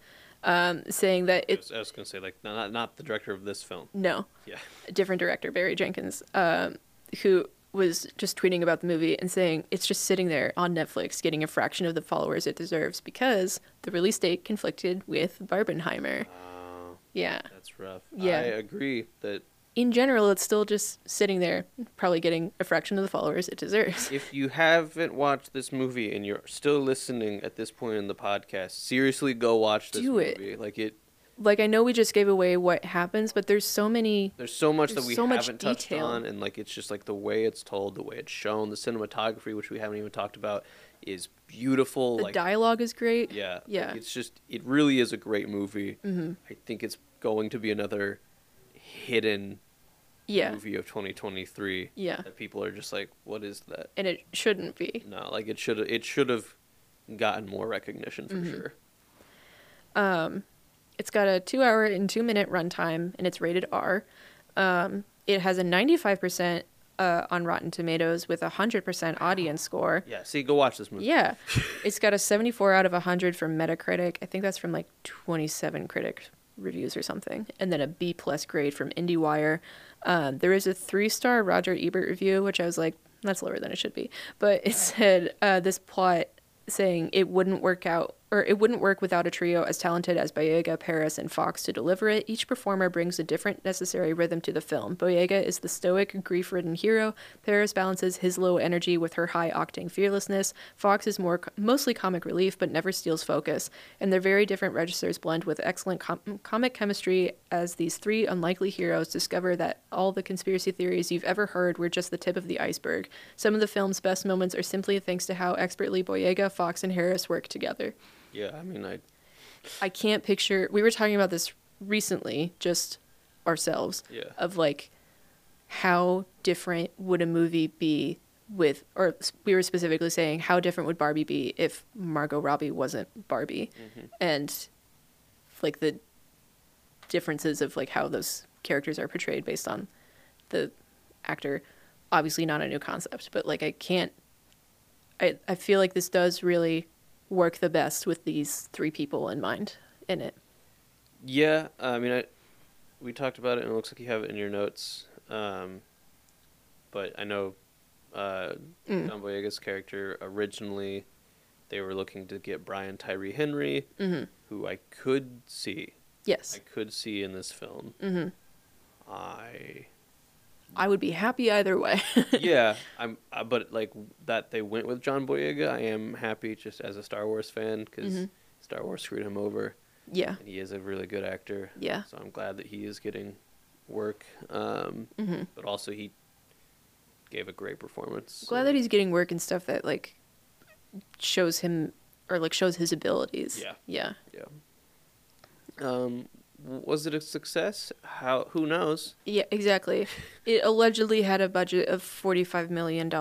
um, saying that I it. was, I was gonna say like not not the director of this film. No, Yeah. a different director, Barry Jenkins, um, who was just tweeting about the movie and saying it's just sitting there on Netflix getting a fraction of the followers it deserves because the release date conflicted with Barbenheimer. Uh, Yeah. that's rough. Yeah. I agree that In general, it's still just sitting there, probably getting a fraction of the followers it deserves. if you haven't watched this movie and you're still listening at this point in the podcast, seriously go watch this Do it. movie. Like it Like, I know we just gave away what happens, but there's so many. there's so much that we so much haven't touched detail. on and like it's just like the way it's told, the way it's shown, the cinematography which we haven't even talked about is beautiful The like dialogue is great. yeah. like, Yeah. it's just it really is a great movie. hmm I think it's going to be another hidden Yeah. movie of 2023 Yeah. that people are just like what is that? And it shouldn't be. No, like it should it should have gotten more recognition for Mhm. sure. Um, it's got a two hour and two minute runtime, and it's rated R. Um, it has a 95% uh, on Rotten Tomatoes with a 100% audience score. Yeah, see, go watch this movie. Yeah. it's got a 74 out of 100 from Metacritic. I think that's from like 27 critic reviews or something. And then a B plus grade from IndieWire. Um, there is a three star Roger Ebert review, which I was like, that's lower than it should be. But it said uh, this plot saying it wouldn't work out or it wouldn't work without a trio as talented as Boyega, Parris, and Foxx to deliver it. Each performer brings a different necessary rhythm to the film. Boyega is the stoic, grief-ridden hero. Parris balances his low energy with her high-octane fearlessness. Foxx is more mostly comic relief, but never steals focus. And their very different registers blend with excellent com- comic chemistry as these three unlikely heroes discover that all the conspiracy theories you've ever heard were just the tip of the iceberg. Some of the film's best moments are simply thanks to how expertly Boyega, Foxx, and Harris work together. Yeah, I mean, I I can't picture. We were talking about this recently, just ourselves, yeah, of like how different would a movie be with, or we were specifically saying how different would Barbie be if Margot Robbie wasn't Barbie, Mhm. and like the differences of like how those characters are portrayed based on the actor. Obviously, not a new concept, but like I can't. I I feel like this does really work the best with these three people in mind in it. yeah. I mean, I we talked about it, and it looks like you have it in your notes. Um, but I know uh, Mm. John Boyega's character originally they were looking to get Brian Tyree Henry, hmm who I could see, Yes. I could see in this film. Mm-hmm. I I would be happy either way. yeah, I'm. Uh, but like that they went with John Boyega. I am happy just as a Star Wars fan because Mhm. Star Wars screwed him over, yeah. and he is a really good actor. Yeah. So I'm glad that he is getting work. Um, hmm but also he gave a great performance. Glad that he's getting work and stuff that like shows him or like shows his abilities. Yeah. Yeah. Yeah. Um, was it a success? How? Who knows? Yeah, exactly. it allegedly had a budget of $45 million.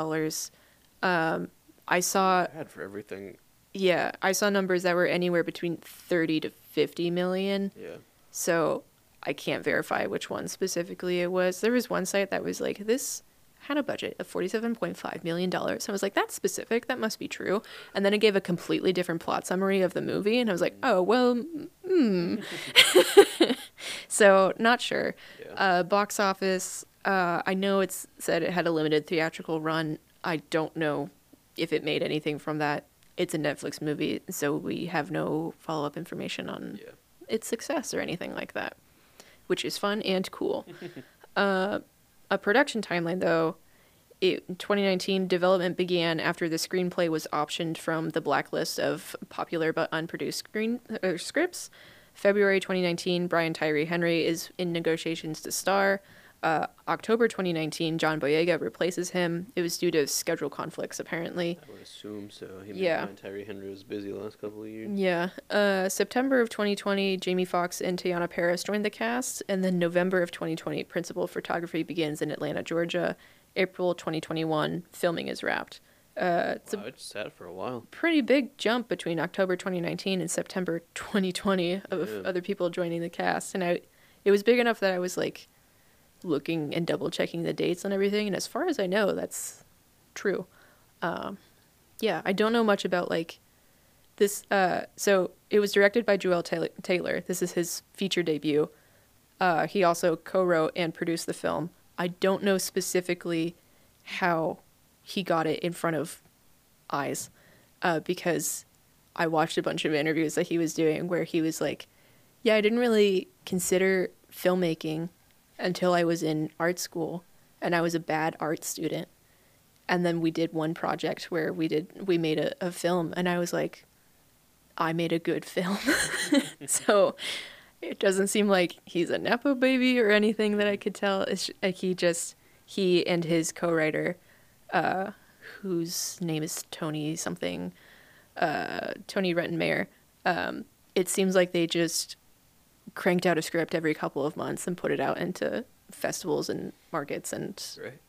Um, I saw, Bad for everything. yeah, I saw numbers that were anywhere between 30 to 50 million. Yeah. So I can't verify which one specifically it was. There was one site that was like, this had a budget of $47.5 million. I was like, that's specific. That must be true. And then it gave a completely different plot summary of the movie. And I was like, oh, well, hmm. so not sure. Yeah. Uh, box office, uh, I know it's said it had a limited theatrical run. I don't know if it made anything from that. It's a Netflix movie, so we have no follow up information on yeah. its success or anything like that, which is fun and cool. uh, a production timeline, though, it, 2019, development began after the screenplay was optioned from the blacklist of popular but unproduced screen uh, scripts. February 2019, Brian Tyree Henry is in negotiations to star. Uh, October 2019, John Boyega replaces him. It was due to schedule conflicts, apparently. I would assume so. Yeah. Tyree Henry was busy the last couple of years. Yeah. Uh, September of 2020, Jamie Foxx and Teyonah Parris joined the cast. And then November of 2020, principal photography begins in Atlanta, Georgia. April 2021, filming is wrapped. Uh, it's Wow, a it sat for a while. pretty big jump between October 2019 and September 2020 of Yeah. other people joining the cast. And I, it was big enough that I was like looking and double checking the dates and everything. And as far as I know, that's true. Um, yeah, I don't know much about like this. Uh, so it was directed by Joel Taylor. This is his feature debut. Uh, he also co-wrote and produced the film. I don't know specifically how he got it in front of eyes, uh, because I watched a bunch of interviews that he was doing where he was like, "Yeah, I didn't really consider filmmaking until I was in art school, and I was a bad art student." And then we did one project where we did we made a, a film, and I was like, "I made a good film." so it doesn't seem like he's a nepo baby or anything that I could tell. It's like he just he and his co-writer, uh, whose name is Tony something, uh, Tony Rettenmaier. Um, it seems like they just cranked out a script every couple of months and put it out into festivals and markets, and Right.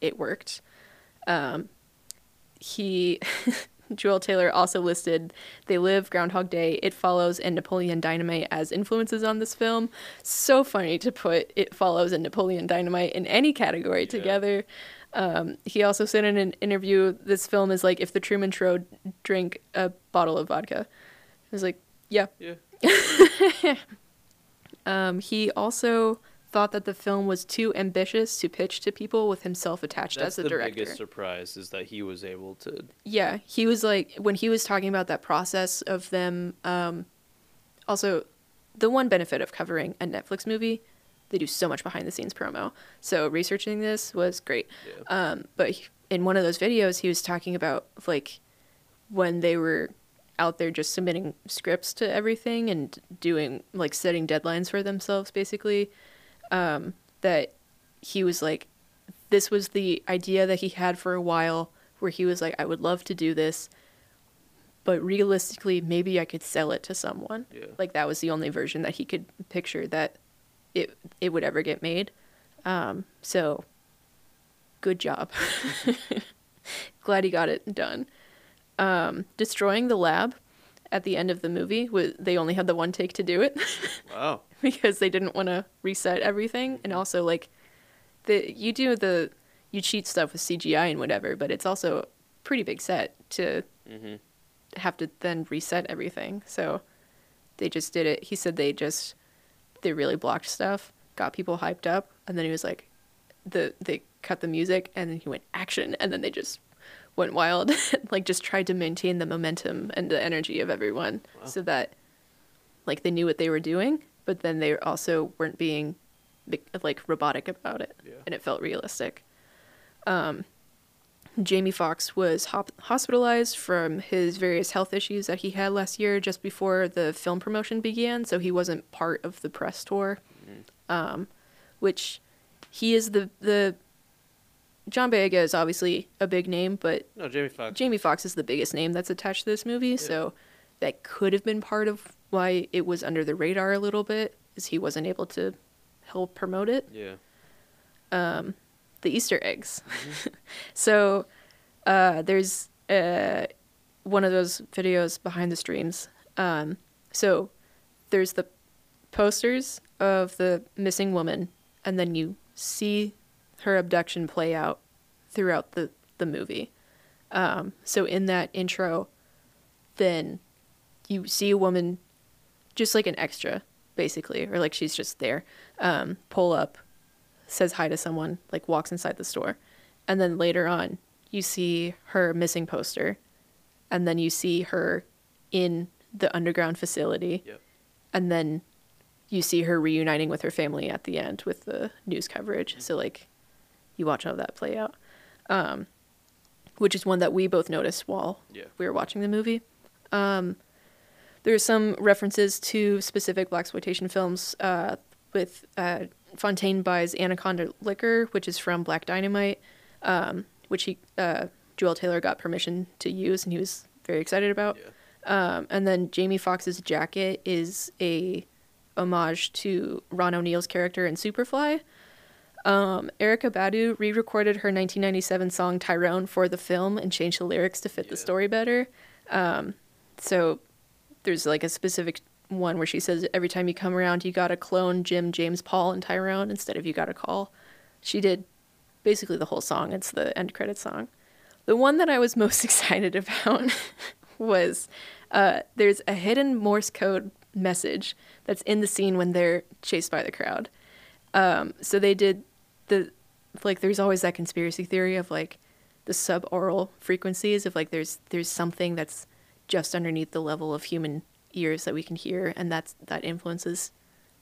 it worked. Um, he, Joel Taylor also listed They Live, Groundhog Day, It Follows, and Napoleon Dynamite as influences on this film. So funny to put It Follows and Napoleon Dynamite in any category Yeah. together. Um, he also said in an interview, this film is like if the Truman Show drank a bottle of vodka. I was like, yeah. Yeah. Um, he also thought that the film was too ambitious to pitch to people with himself attached That's as the, the director. biggest surprise is that he was able to. Yeah, he was like when he was talking about that process of them. Um, also, the one benefit of covering a Netflix movie, they do so much behind the scenes promo. So researching this was great. Yeah. Um, but he- in one of those videos, he was talking about like when they were out there just submitting scripts to everything and doing like setting deadlines for themselves, basically. Um, that he was like, this was the idea that he had for a while, where he was like, I would love to do this, but realistically, maybe I could sell it to someone. Yeah. Like that was the only version that he could picture that it it would ever get made. Um, so good job. Glad he got it done. Um, destroying the lab at the end of the movie was they only had the one take to do it Wow. because they didn't want to reset everything and also like the you do the you cheat stuff with CGI and whatever, but it's also a pretty big set to hmm have to then reset everything. So they just did it. He said they just they really blocked stuff, got people hyped up, and then he was like, the they cut the music, and then he went action, and then they just went wild, like just tried to maintain the momentum and the energy of everyone, Wow. so that like they knew what they were doing, but then they also weren't being like robotic about it, Yeah. and it felt realistic. Um, Jamie Foxx was hop- hospitalized from his various health issues that he had last year just before the film promotion began, so he wasn't part of the press tour. Um, which he is the the John Boyega is obviously a big name, but No, Jamie Foxx. Jamie Foxx is the biggest name that's attached to this movie, so that could have been part of why it was under the radar a little bit is he wasn't able to help promote it Yeah. Um, the Easter eggs. so uh, there's uh, one of those videos behind the streams. Um, so there's the posters of the missing woman, and then you see her abduction play out throughout the, the movie. Um, so in that intro, then you see a woman, just like an extra, basically, or like she's just there, um, pull up, says hi to someone, like walks inside the store. And then later on, you see her missing poster. And then you see her in the underground facility. Yep. And then you see her reuniting with her family at the end with the news coverage. So, like, you watch all that play out. Um, which is one that we both noticed while Yeah. we were watching the movie. Um, there's some references to specific black exploitation films. Uh, with uh, Fontaine buys Anaconda Liquor, which is from Black Dynamite, um, which he uh, Joel Taylor got permission to use, and he was very excited about. Yeah. Um, and then Jamie Foxx's jacket is a homage to Ron O'Neal's character in Superfly. Um, Erykah Badu re-recorded her 1997 song Tyrone for the film and changed the lyrics to fit the story better. Um, so there's like a specific one where she says every time you come around you gotta clone Jim, James, Paul, and Tyrone instead of you gotta call. She did basically the whole song. It's the end credit song. The one that I was most excited about was uh, there's a hidden Morse code message that's in the scene when they're chased by the crowd. Um, so they did the like. There's always that conspiracy theory of like the subaural frequencies of like there's there's something that's just underneath the level of human ears that we can hear, and that's that influences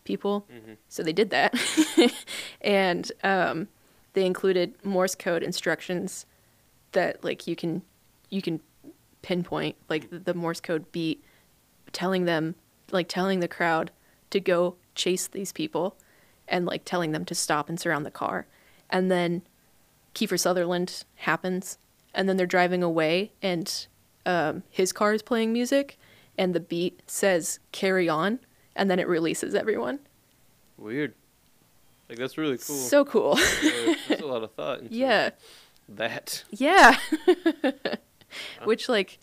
people. So they did that, and um, they included Morse code instructions that like you can you can pinpoint like the, the Morse code beat, telling them like telling the crowd to go chase these people, and like telling them to stop and surround the car, and then Kiefer Sutherland happens, and then they're driving away, and um, his car is playing music, and the beat says "carry on," and then it releases everyone. Weird. Like that's really cool. So cool. There's a lot of thought. Into yeah. That. Yeah. Which like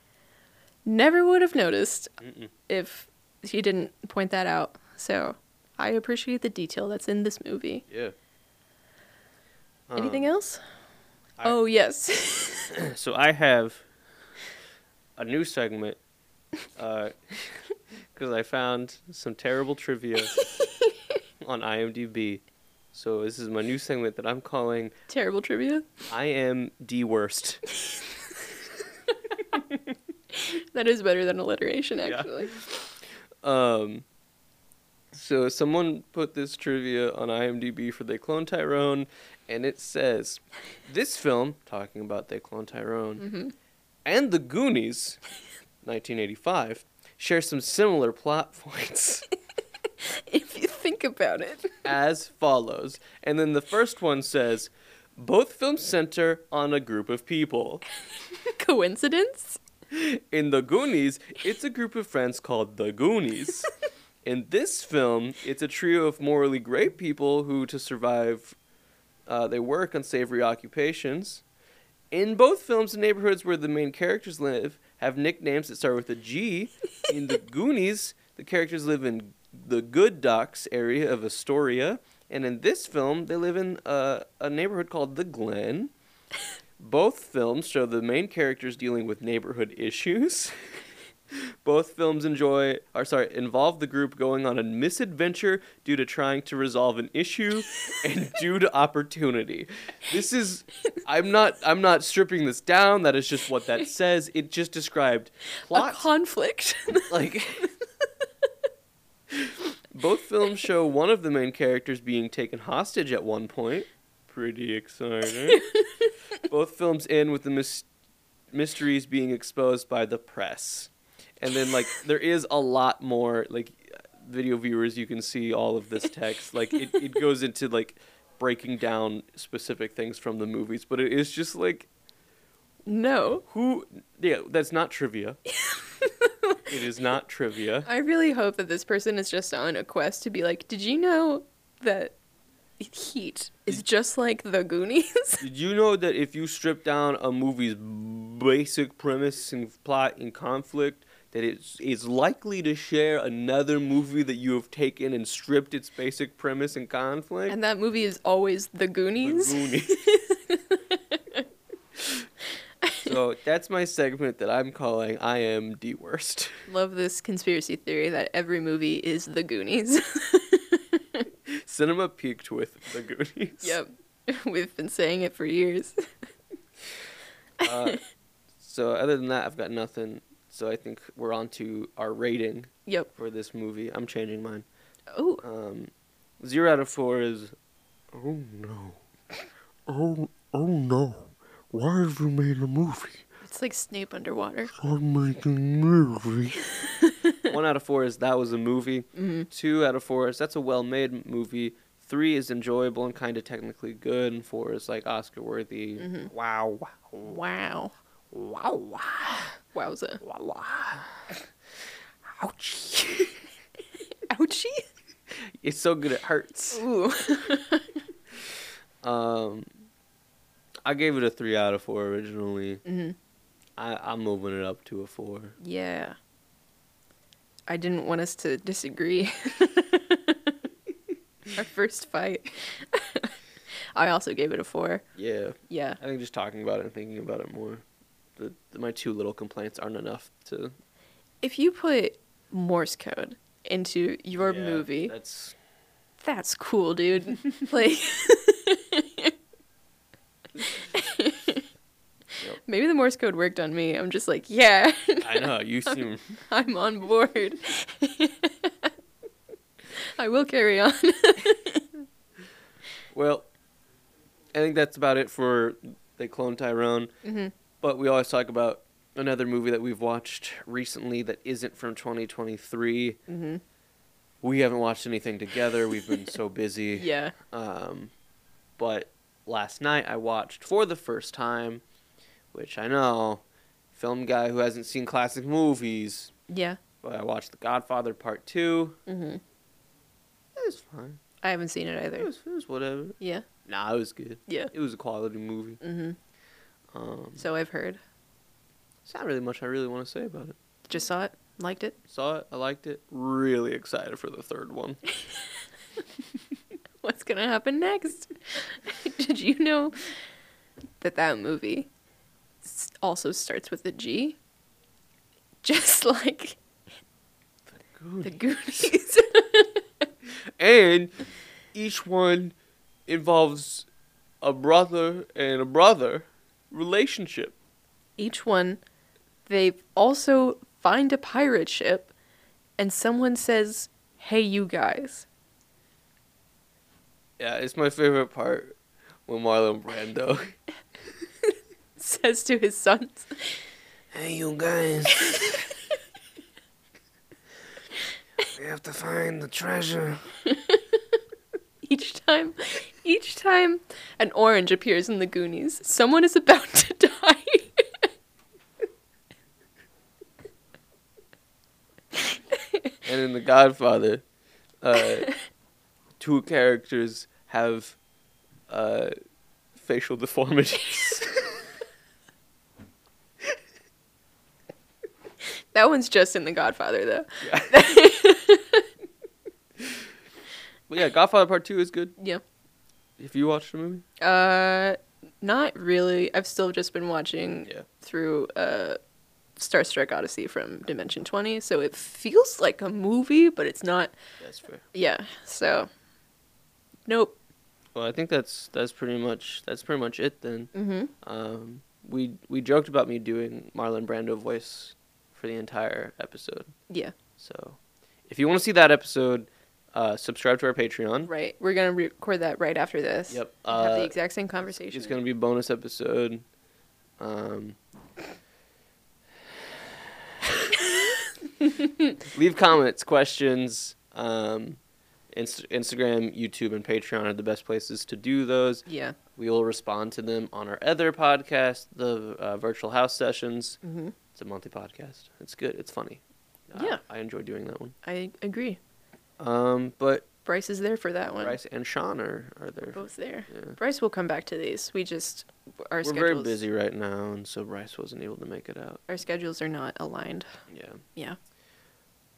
never would have noticed Mm-mm. if he didn't point that out. So I appreciate the detail that's in this movie. Yeah. Anything Um, else? I- oh yes. So I have a new segment because I found some terrible trivia on IMDb. So this is my new segment that I'm calling Terrible trivia. "I am the worst." That is better than alliteration Yeah. actually. Um, so someone put this trivia on IMDb for They Clone Tyrone, and it says, "This film, talking about They Clone Tyrone, hmm and The Goonies, 1985, share some similar plot points." If you think about it. as follows. And then the first one says, both films center on a group of people. Coincidence? In The Goonies, it's a group of friends called the Goonies. In this film, it's a trio of morally great people who, to survive, uh, they work unsavory occupations. In both films, the neighborhoods where the main characters live have nicknames that start with a G. In The Goonies, the characters live in the Goon Docks area of Astoria. And in this film, they live in uh, a neighborhood called The Glen. Both films show the main characters dealing with neighborhood issues. Both films enjoy, or sorry, involve the group going on a misadventure due to trying to resolve an issue and due to opportunity. This is, I'm not, I'm not stripping this down. That is just what that says. It just described A plot. conflict. like, both films show one of the main characters being taken hostage at one point. Pretty exciting. both films end with the mys- mysteries being exposed by the press. And then like there is a lot more like video viewers you can see all of this text. Like it, it goes into like breaking down specific things from the movies, but it is just like no. who yeah, that's not trivia. It is not trivia. I really hope that this person is just on a quest to be like, did you know that Heat is just like the Goonies? Did you know that if you strip down a movie's basic premise and plot and conflict, that it's, it's likely to share another movie that you have taken and stripped its basic premise and conflict? and that movie is always the The Goonies. Goonies. so that's my segment that I'm calling I am the worst. Love this conspiracy theory that every movie is the Goonies. Cinema peaked with the Goonies. yep. We've been saying it for years. Uh, so other than that, I've got nothing. So I think we're on to our rating Yep. for this movie. I'm changing mine. Oh, Um, zero out of four is. Oh no! Oh oh no! Why have you made a movie? it's like Snape underwater. Stop making a movie. One out of four is that was a movie. hmm Two out of four is that's a well-made movie. Three is enjoyable and kind of technically good, and four is like Oscar worthy. Mhm. Wow! Wow. Wow! Wow! Wowza. Wow! wow. Ouch! Ouchie. it's so good it hurts. Ooh. Um, I gave it a three out of four originally. hmm I, I'm moving it up to a four. Yeah. I didn't want us to disagree. Our first fight. I also gave it a four. Yeah, Yeah. I think just talking about it and thinking about it more, the, my two little complaints aren't enough to If you put Morse code into your Yeah, movie, That's that's cool, dude. like Maybe the Morse code worked on me. I'm just like, yeah, I know you seem I'm on board. I will carry on. well. I think that's about it for they clone Tyrone. hmm But we always talk about another movie that we've watched recently that isn't from 2023. hmm We haven't watched anything together. We've been so busy. Yeah. Um, but last night I watched for the first time, which I know, film guy who hasn't seen classic movies, Yeah. but I watched The Godfather Part Two. Mm-hmm. It was fine. I haven't seen it It either. was, it was whatever. Yeah. Nah, it was good. Yeah. It was a quality movie. hmm Um, So I've heard. it's not really much I really want to say about it. Just saw it. Liked it. Saw it. I liked it. Really excited for the third one. What's gonna happen next? Did you know that that movie also starts with a G? Just like the Goonies. and each one involves a brother and a brother relationship. Each one, they also find a pirate ship, and someone says, "Hey, you guys." Yeah, it's my favorite part when Marlon Brando. Says to his sons, Hey, you guys. we have to find the treasure. each time, each time an orange appears in the Goonies, someone is about to die. And in The Godfather, uh, two characters have uh, facial deformities. that one's just in The Godfather, though. yeah. but yeah, Godfather Part 2 is good. Yeah. If you watched the movie? Uh, not really. I've still just been watching Yeah. through uh, Starstruck Odyssey from Dimension 20, so it feels like a movie, but it's not. That's fair. Yeah, so. Nope. Well, I think that's that's pretty much that's pretty much it then. Mm-hmm. Um, we we joked about me doing Marlon Brando voice for the entire episode. Yeah, So, if you want to see that episode, uh, subscribe to our Patreon. right. We're going to record that right after this. Yep. Have Uh, the exact same conversation. it's gonna be a bonus episode. Um, leave comments, questions. Um, Inst- Instagram, YouTube, and Patreon are the best places to do those. Yeah. We will respond to them on our other podcast, the uh, Virtual House Sessions. Mm-hmm. It's a monthly podcast. It's good. It's funny. Uh, Yeah. I enjoy doing that one. I agree. Um, but Bryce is there for that one. Bryce and Sean are, are there. Both there. Yeah. Bryce will come back to these. We just our We're schedules very busy right now, and so Bryce wasn't able to make it out. our schedules are not aligned. Yeah. Yeah.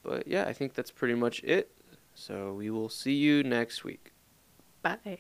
But yeah, I think that's pretty much it. So we will see you next week. Bye.